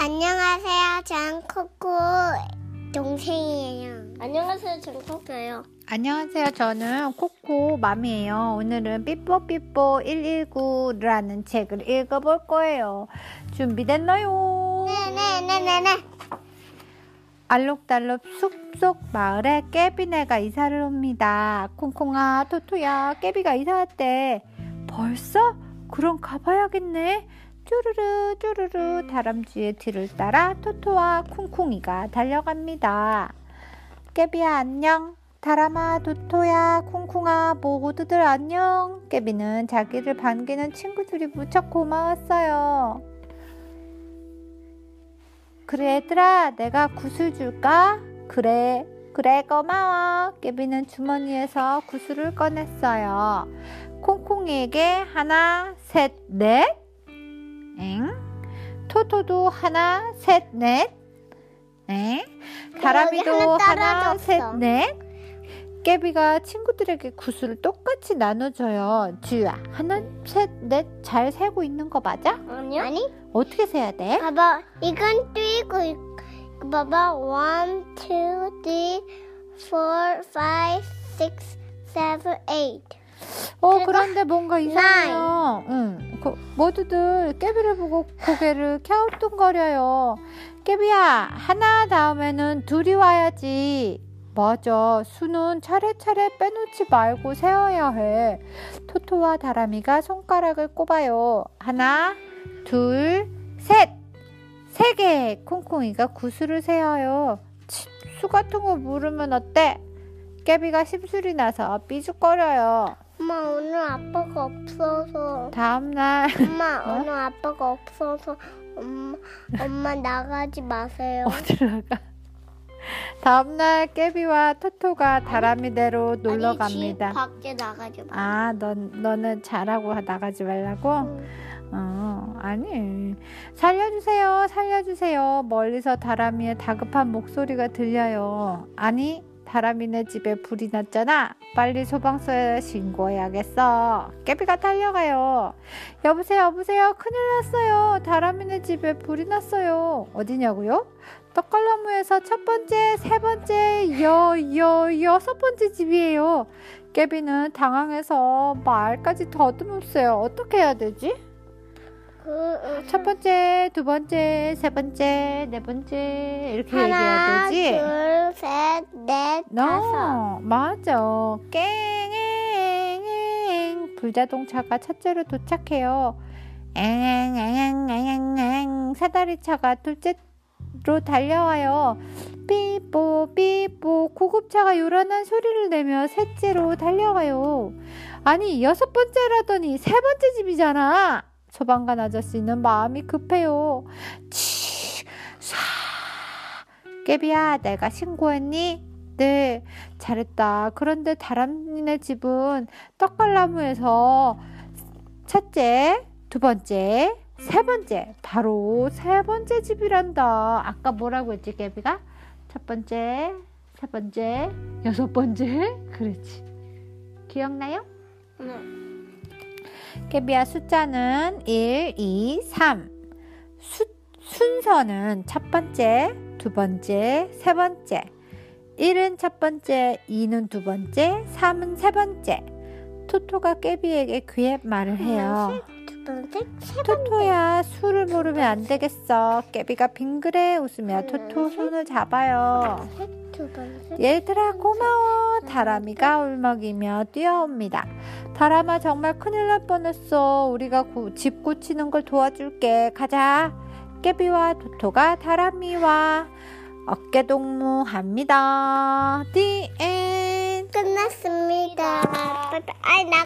안녕하세요. 전 코코 동생이에요. 안녕하세요. 전 코코예요. 안녕하세요. 저는 코코 맘이에요. 오늘은 삐뽀삐뽀 119라는 책을 읽어볼 거예요. 준비됐나요? 네네네네네. 알록달록 숲속 마을에 깨비네가 이사를 옵니다. 콩콩아, 토토야, 깨비가 이사 왔대. 벌써? 그럼 가봐야겠네. 쭈르르 쭈르르 다람쥐의 뒤를 따라 토토와 쿵쿵이가 달려갑니다. 깨비야 안녕. 다람아, 도토야, 콩콩아, 모두들 안녕. 깨비는 자기를 반기는 친구들이 무척 고마웠어요. 그래, 얘들아, 내가 구슬 줄까? 그래, 그래, 고마워. 깨비는 주머니에서 구슬을 꺼냈어요. 콩콩이에게 하나, 셋, 넷. 엥? 토토도 하나, 셋, 넷. 엥? 다람이도 하나. 셋, 넷. 깨비가 친구들에게 구슬을 똑같이 나눠줘요. 지우야, 하나, 셋, 넷 잘 세고 있는 거 맞아? 아니요? 아니. 어떻게 세야 돼? 봐봐. 이건 이거 봐봐. One, two, three, four, five, six, seven, eight. 어, 그런데 뭔가 이상해요. 응. 그, 모두들 깨비를 보고 고개를 갸우뚱거려요. 깨비야, 하나 다음에는 둘이 와야지. 맞아. 수는 차례차례 빼놓지 말고 세어야 해. 토토와 다람이가 손가락을 꼽아요. 하나, 둘, 셋! 세 개! 콩콩이가 구슬을 세어요. 치, 수 같은 거 물으면 어때? 깨비가 심술이 나서 삐죽거려요. 엄마 오늘 아빠가 없어서. 다음날 엄마 어? 오늘 아빠가 없어서 엄마 엄마 나가지 마세요. 어디로 나가? 다음날 깨비와 토토가 다람이대로 놀러 아니, 집 갑니다. 밖에 나가지 마. 아, 넌 너는 잘하고 나가지 말라고? 응. 어, 아니. 살려주세요, 살려주세요. 멀리서 다람이의 다급한 목소리가 들려요. 아니, 다람이네 집에 불이 났잖아. 빨리 소방서에 신고해야겠어. 깨비가 달려가요. 여보세요, 여보세요. 큰일 났어요. 다람이네 집에 불이 났어요. 어디냐고요? 떡갈나무에서 첫 번째, 세 번째, 여, 여, 여섯 번째 집이에요. 깨비는 당황해서 말까지 더듬었어요. 어떻게 해야 되지? 그, 어, 첫 번째, 두 번째, 세 번째, 네 번째 이렇게 하나, 얘기해야 되지? 둘, 셋, 넷, 다섯. 너 맞아. 깽앵앵 불자동차가 첫째로 도착해요. 앵앵앵앵앵앵 사다리차가 둘째로 달려와요. 삐뽀 삐뽀 구급차가 요란한 소리를 내며 셋째로 달려가요. 아니 여섯 번째라더니 세 번째 집이잖아. 소방관 아저씨는 마음이 급해요. 치, 사. 깨비야, 내가 신고했니? 네, 잘했다. 그런데 다람이네 집은 떡갈나무에서 첫째, 두 번째, 세 번째, 바로 세 번째 집이란다. 아까 뭐라고 했지, 깨비가? 첫 번째, 세 번째, 여섯 번째? 그렇지. 기억나요? 네. 깨비야 숫자는 1, 2, 3. 수, 순서는 첫 번째, 두 번째, 세 번째. 1은 첫 번째, 2는 두 번째, 3은 세 번째. 토토가 깨비에게 귀에 말을 해요. 세 번째. 토토야, 수를 모르면 안 되겠어. 깨비가 빙그레 웃으며 토토 손을 잡아요. 얘들아 고마워. 다람이가 울먹이며 뛰어옵니다. 다람아 정말 큰일 날 뻔했어. 우리가 고- 집 고치는 걸 도와줄게. 가자. 깨비와 토토가 다람이와. 어깨동무합니다. End. 끝났습니다. 빠이빠이. 아이, 나.